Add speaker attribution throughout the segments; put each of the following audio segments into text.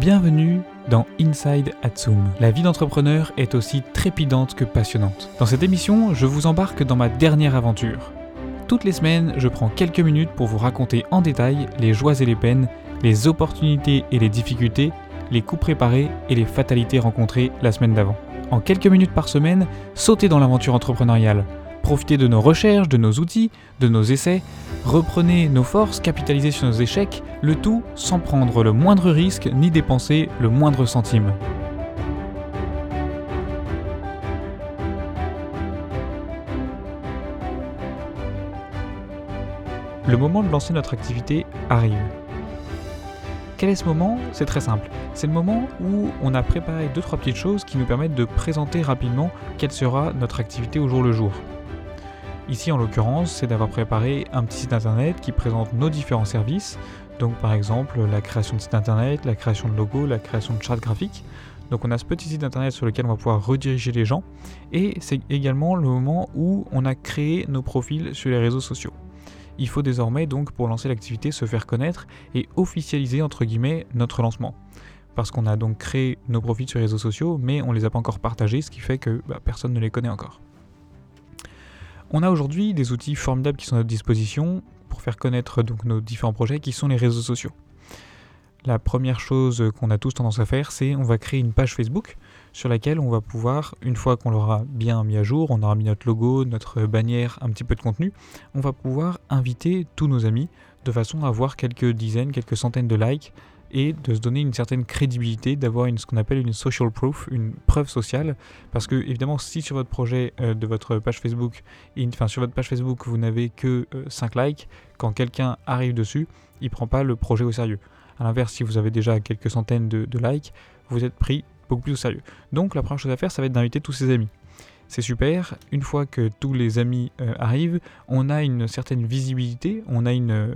Speaker 1: Bienvenue dans Inside Atsum. La vie d'entrepreneur est aussi trépidante que passionnante. Dans cette émission, je vous embarque dans ma dernière aventure. Toutes les semaines, je prends quelques minutes pour vous raconter en détail les joies et les peines, les opportunités et les difficultés, les coups préparés et les fatalités rencontrées la semaine d'avant. En quelques minutes par semaine, sautez dans l'aventure entrepreneuriale. Profitez de nos recherches, de nos outils, de nos essais, reprenez nos forces, capitalisez sur nos échecs, le tout sans prendre le moindre risque ni dépenser le moindre centime. Le moment de lancer notre activité arrive. Quel est ce moment? C'est très simple. C'est le moment où on a préparé 2-3 petites choses qui nous permettent de présenter rapidement quelle sera notre activité au jour le jour. Ici, en l'occurrence, c'est d'avoir préparé un petit site internet qui présente nos différents services. Donc, par exemple, la création de site internet, la création de logos, la création de charts graphiques. Donc, on a ce petit site internet sur lequel on va pouvoir rediriger les gens. Et c'est également le moment où on a créé nos profils sur les réseaux sociaux. Il faut désormais donc pour lancer l'activité se faire connaître et officialiser entre guillemets notre lancement parce qu'on a donc créé nos profils sur les réseaux sociaux, mais on ne les a pas encore partagés, ce qui fait que bah, personne ne les connaît encore. On a aujourd'hui des outils formidables qui sont à notre disposition pour faire connaître donc nos différents projets qui sont les réseaux sociaux. La première chose qu'on a tous tendance à faire, c'est on va créer une page Facebook sur laquelle on va pouvoir, une fois qu'on l'aura bien mis à jour, on aura mis notre logo, notre bannière, un petit peu de contenu, on va pouvoir inviter tous nos amis de façon à avoir quelques dizaines, quelques centaines de likes et de se donner une certaine crédibilité, d'avoir ce qu'on appelle une social proof, une preuve sociale, parce que évidemment si sur votre projet euh, de votre page Facebook, enfin sur votre page Facebook vous n'avez que 5 euh, likes, quand quelqu'un arrive dessus, il prend pas le projet au sérieux. A l'inverse, si vous avez déjà quelques centaines de, likes, vous êtes pris beaucoup plus au sérieux. Donc la première chose à faire, ça va être d'inviter tous ses amis. C'est super, une fois que tous les amis euh, arrivent, on a une certaine visibilité, on a une,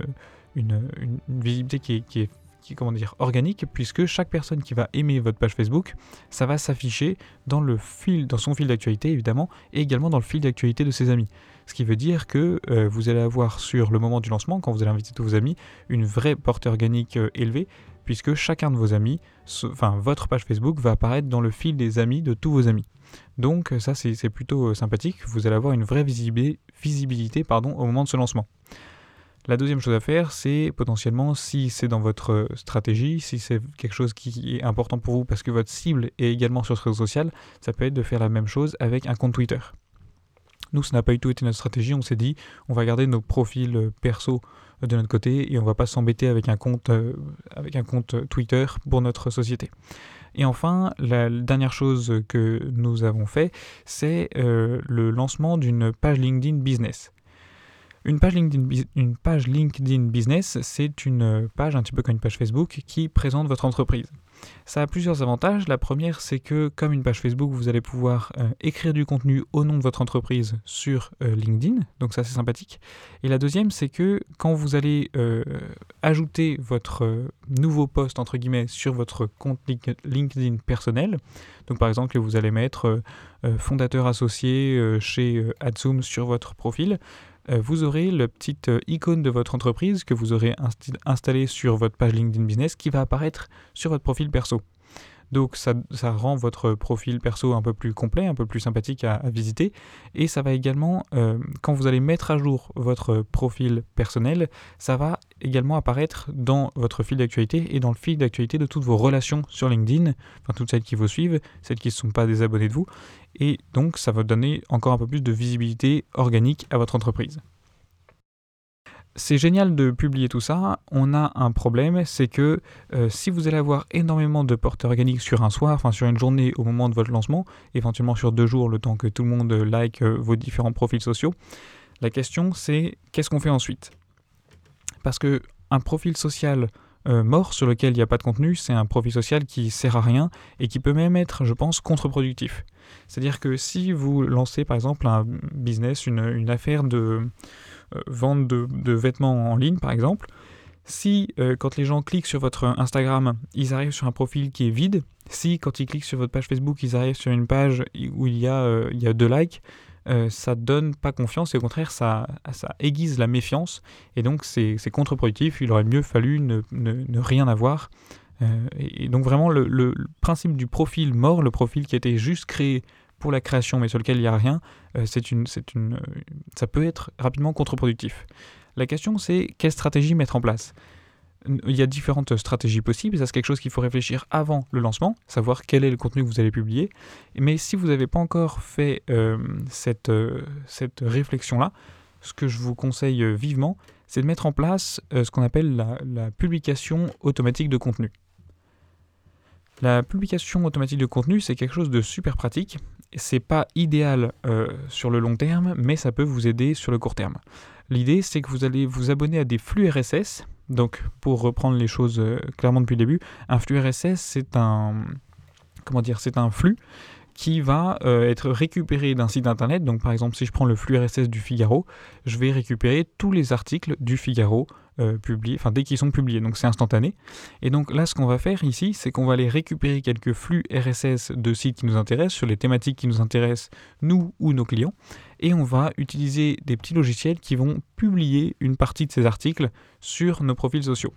Speaker 1: une, visibilité qui est comment dire, organique, puisque chaque personne qui va aimer votre page Facebook, ça va s'afficher dans, le fil, dans son fil d'actualité évidemment, et également dans le fil d'actualité de ses amis. Ce qui veut dire que euh, vous allez avoir sur le moment du lancement, quand vous allez inviter tous vos amis, une vraie portée organique euh, élevée, puisque chacun de vos amis, enfin votre page Facebook va apparaître dans le fil des amis de tous vos amis. Donc euh, ça c'est plutôt sympathique, vous allez avoir une vraie visibilité, visibilité pardon, au moment de ce lancement. La deuxième chose à faire, c'est potentiellement, si c'est dans votre stratégie, si c'est quelque chose qui est important pour vous parce que votre cible est également sur ce réseau social, ça peut être de faire la même chose avec un compte Twitter. Nous, ça n'a pas du tout été notre stratégie. On s'est dit, on va garder nos profils perso de notre côté et on va pas s'embêter avec un compte, euh, avec un compte Twitter pour notre société. Et enfin, la dernière chose que nous avons fait, c'est euh, le lancement d'une page LinkedIn Business. Une page LinkedIn, une page LinkedIn Business, c'est une page un petit peu comme une page Facebook qui présente votre entreprise. Ça a plusieurs avantages. La première, c'est que comme une page Facebook, vous allez pouvoir euh, écrire du contenu au nom de votre entreprise sur euh, LinkedIn. Donc ça, c'est sympathique. Et la deuxième, c'est que quand vous allez euh, ajouter votre nouveau post, entre guillemets, sur votre compte LinkedIn personnel, donc par exemple, vous allez mettre fondateur associé chez Adzoom sur votre profil, euh, vous aurez la petite euh, icône de votre entreprise que vous aurez installée sur votre page LinkedIn Business qui va apparaître sur votre profil perso. Donc ça, rend votre profil perso un peu plus complet, un peu plus sympathique à, visiter. Et ça va également, euh, quand vous allez mettre à jour votre profil personnel, ça va également apparaître dans votre fil d'actualité et dans le fil d'actualité de toutes vos relations sur LinkedIn, enfin toutes celles qui vous suivent, celles qui ne sont pas des abonnés de vous. Et donc ça va donner encore un peu plus de visibilité organique à votre entreprise c'est génial de publier tout ça. On a un problème, c'est que euh, si vous allez avoir énormément de porteurs organiques sur un soir, enfin sur une journée au moment de votre lancement, éventuellement sur deux jours, le temps que tout le monde like euh, vos différents profils sociaux, la question c'est qu'est-ce qu'on fait ensuite? Parce que un profil social euh, mort sur lequel il n'y a pas de contenu, c'est un profil social qui sert à rien et qui peut même être, je pense, contre-productif. C'est-à-dire que si vous lancez par exemple un business, une affaire de euh, vente de, vêtements en ligne, par exemple, si euh, quand les gens cliquent sur votre Instagram, ils arrivent sur un profil qui est vide, si quand ils cliquent sur votre page Facebook, ils arrivent sur une page où il y a, euh, deux likes, ça donne pas confiance et au contraire ça, aiguise la méfiance et donc c'est contre-productif. Il aurait mieux fallu ne, ne, rien avoir et, donc vraiment le, principe du profil mort, le profil qui a été juste créé pour la création mais sur lequel il n'y a rien, c'est une, c'est une, ça peut être rapidement contre-productif. La question c'est quelle stratégie mettre en place? Il y a différentes stratégies possibles, ça c'est quelque chose qu'il faut réfléchir avant le lancement, savoir quel est le contenu que vous allez publier. Mais si vous n'avez pas encore fait euh, cette, euh, cette réflexion-là, ce que je vous conseille vivement, c'est de mettre en place euh, ce qu'on appelle la, publication automatique de contenu. La publication automatique de contenu, c'est quelque chose de super pratique. C'est pas idéal sur le long terme, mais ça peut vous aider sur le court terme. L'idée, c'est que vous allez vous abonner à des flux RSS donc, pour reprendre les choses euh, clairement depuis le début, un flux RSS, c'est un, comment dire, c'est un flux qui va euh, être récupéré d'un site internet. Donc, par exemple, si je prends le flux RSS du Figaro, je vais récupérer tous les articles du Figaro euh, publiés, enfin dès qu'ils sont publiés. Donc, c'est instantané. Et donc là, ce qu'on va faire ici, c'est qu'on va aller récupérer quelques flux RSS de sites qui nous intéressent, sur les thématiques qui nous intéressent, nous ou nos clients et on va utiliser des petits logiciels qui vont publier une partie de ces articles sur nos profils sociaux.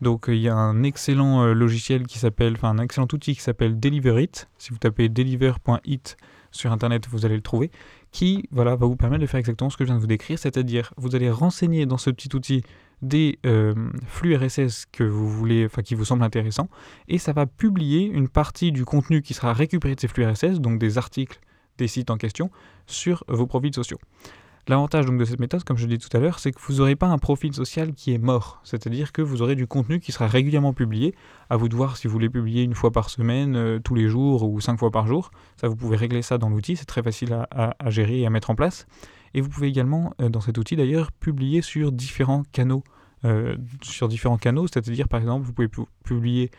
Speaker 1: Donc il y a un excellent euh, logiciel qui s'appelle, enfin un excellent outil qui s'appelle Deliverit. Si vous tapez deliver.it sur internet, vous allez le trouver, qui voilà, va vous permettre de faire exactement ce que je viens de vous décrire, c'est-à-dire vous allez renseigner dans ce petit outil des euh, flux RSS que vous voulez, qui vous semblent intéressants, et ça va publier une partie du contenu qui sera récupéré de ces flux RSS, donc des articles des sites en question sur vos profils sociaux. L'avantage donc de cette méthode, comme je l'ai dit tout à l'heure, c'est que vous n'aurez pas un profil social qui est mort, c'est-à-dire que vous aurez du contenu qui sera régulièrement publié. À vous de voir si vous voulez publier une fois par semaine, euh, tous les jours ou cinq fois par jour. Ça, vous pouvez régler ça dans l'outil, c'est très facile à, gérer et à mettre en place. Et vous pouvez également, euh, dans cet outil d'ailleurs, publier sur différents canaux, euh, sur différents canaux, c'est-à-dire par exemple, vous pouvez publier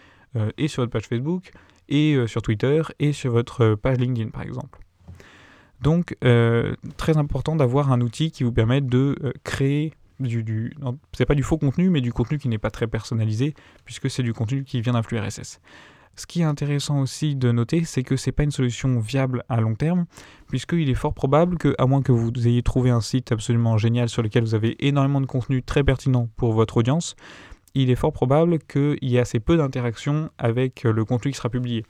Speaker 1: et sur votre page Facebook, et sur Twitter, et sur votre page LinkedIn par exemple. Donc, euh, très important d'avoir un outil qui vous permette de euh, créer du, c'est pas du faux contenu, mais du contenu qui n'est pas très personnalisé, puisque c'est du contenu qui vient d'un flux RSS. Ce qui est intéressant aussi de noter, c'est que c'est pas une solution viable à long terme, puisqu'il est fort probable que, à moins que vous ayez trouvé un site absolument génial sur lequel vous avez énormément de contenu très pertinent pour votre audience, il est fort probable qu'il y ait assez peu d'interactions avec le contenu qui sera publié.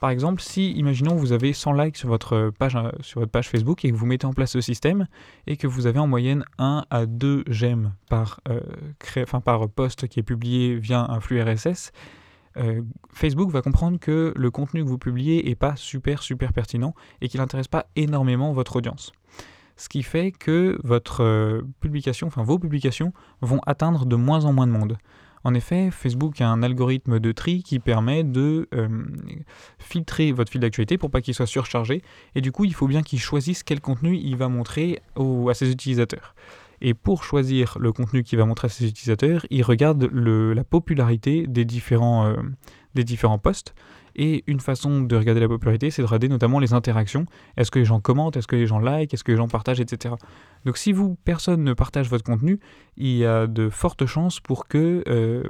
Speaker 1: Par exemple, si, imaginons, vous avez 100 likes sur votre page, euh, sur votre page Facebook et que vous mettez en place ce système et que vous avez en moyenne 1 à 2 j'aime par, euh, post qui est publié via un flux RSS, euh, Facebook va comprendre que le contenu que vous publiez n'est pas super super pertinent et qu'il n'intéresse pas énormément votre audience. Ce qui fait que votre publication, enfin vos publications, vont atteindre de moins en moins de monde. En effet, Facebook a un algorithme de tri qui permet de euh, filtrer votre fil d'actualité pour pas qu'il soit surchargé. Et du coup, il faut bien qu'il choisisse quel contenu il va montrer à ses utilisateurs. Et pour choisir le contenu qu'il va montrer à ses utilisateurs, il regarde la popularité des différents, euh, des différents posts. Et une façon de regarder la popularité, c'est de regarder notamment les interactions. Est-ce que les gens commentent, est-ce que les gens like, est-ce que les gens partagent, etc. Donc si vous, personne ne partage votre contenu, il y a de fortes chances pour que, euh,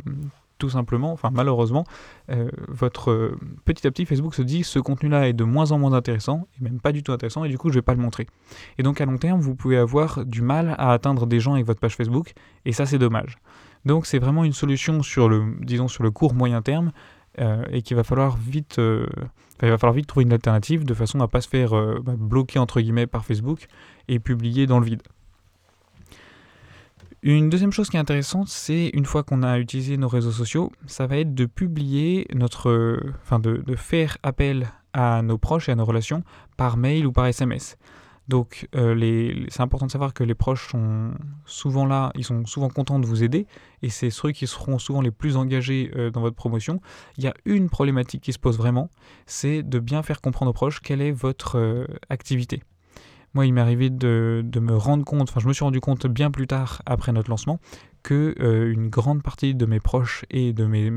Speaker 1: tout simplement, enfin malheureusement, euh, votre petit à petit Facebook se dit ce contenu-là est de moins en moins intéressant, et même pas du tout intéressant, et du coup je vais pas le montrer. Et donc à long terme, vous pouvez avoir du mal à atteindre des gens avec votre page Facebook, et ça c'est dommage. Donc c'est vraiment une solution sur le, disons, sur le court moyen terme euh, et qu'il va falloir vite, euh, il va falloir vite trouver une alternative de façon à pas se faire euh, bah, bloquer entre guillemets par Facebook et publier dans le vide. Une deuxième chose qui est intéressante, c'est une fois qu'on a utilisé nos réseaux sociaux, ça va être de publier notre, enfin de faire appel à nos proches et à nos relations par mail ou par SMS. Donc euh, c'est important de savoir que les proches sont souvent là, ils sont souvent contents de vous aider, et c'est ceux qui seront souvent les plus engagés euh, dans votre promotion. Il y a une problématique qui se pose vraiment, c'est de bien faire comprendre aux proches quelle est votre euh, activité. Moi, il m'est arrivé de, me rendre compte, enfin je me suis rendu compte bien plus tard après notre lancement, que euh, une grande partie de mes proches et de mes,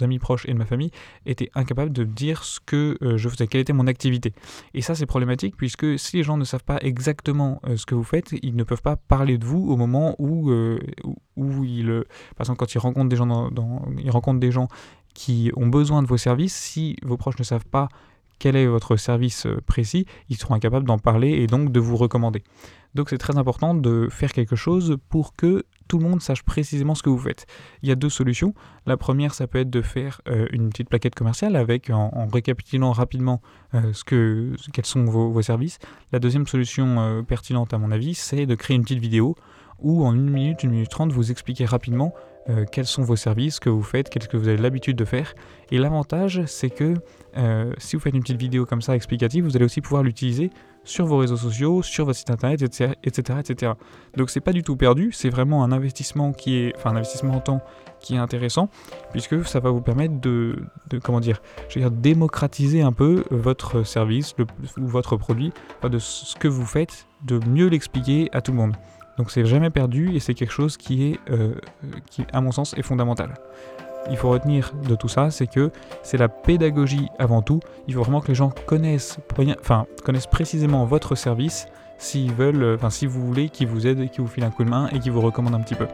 Speaker 1: amis, proches et de ma famille étaient incapables de dire ce que euh, je faisais, quelle était mon activité. Et ça, c'est problématique puisque si les gens ne savent pas exactement euh, ce que vous faites, ils ne peuvent pas parler de vous au moment où, où, ils, par exemple, quand ils rencontrent des gens, ils rencontrent des gens qui ont besoin de vos services, si vos proches ne savent pas quel est votre service précis, ils seront incapables d'en parler et donc de vous recommander. Donc c'est très important de faire quelque chose pour que tout le monde sache précisément ce que vous faites. Il y a deux solutions. La première, ça peut être de faire euh, une petite plaquette commerciale avec en, récapitulant rapidement euh, ce que, quels sont vos, services. La deuxième solution euh, pertinente à mon avis, c'est de créer une petite vidéo où en une minute, une minute trente, vous expliquez rapidement euh, quels sont vos services, ce que vous faites, qu'est-ce que vous avez l'habitude de faire? Et l'avantage, c'est que euh, si vous faites une petite vidéo comme ça explicative, vous allez aussi pouvoir l'utiliser sur vos réseaux sociaux, sur votre site internet, etc. etc., etc. Donc c'est pas du tout perdu, c'est vraiment un investissement qui est, enfin un investissement en temps qui est intéressant, puisque ça va vous permettre de, comment dire, je veux dire, démocratiser un peu votre service ou votre produit, de ce que vous faites, de mieux l'expliquer à tout le monde. Donc c'est jamais perdu et c'est quelque chose qui est, euh, qui à mon sens, est fondamental. Il faut retenir de tout ça, c'est que c'est la pédagogie avant tout. Il faut vraiment que les gens connaissent, connaissent précisément votre service s'ils veulent, enfin, si vous voulez qu'ils vous aident, qu'ils vous filent un coup de main et qu'ils vous recommandent un petit peu.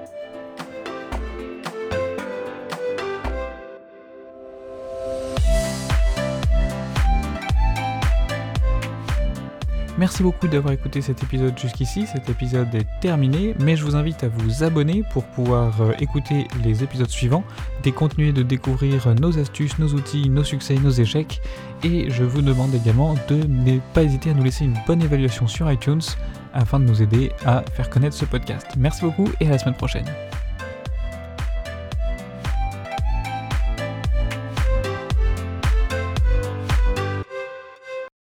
Speaker 1: Merci beaucoup d'avoir écouté cet épisode jusqu'ici. Cet épisode est terminé, mais je vous invite à vous abonner pour pouvoir euh, écouter les épisodes suivants, et continuer de découvrir nos astuces, nos outils, nos succès, nos échecs. Et je vous demande également de ne pas hésiter à nous laisser une bonne évaluation sur iTunes afin de nous aider à faire connaître ce podcast. Merci beaucoup et à la semaine prochaine.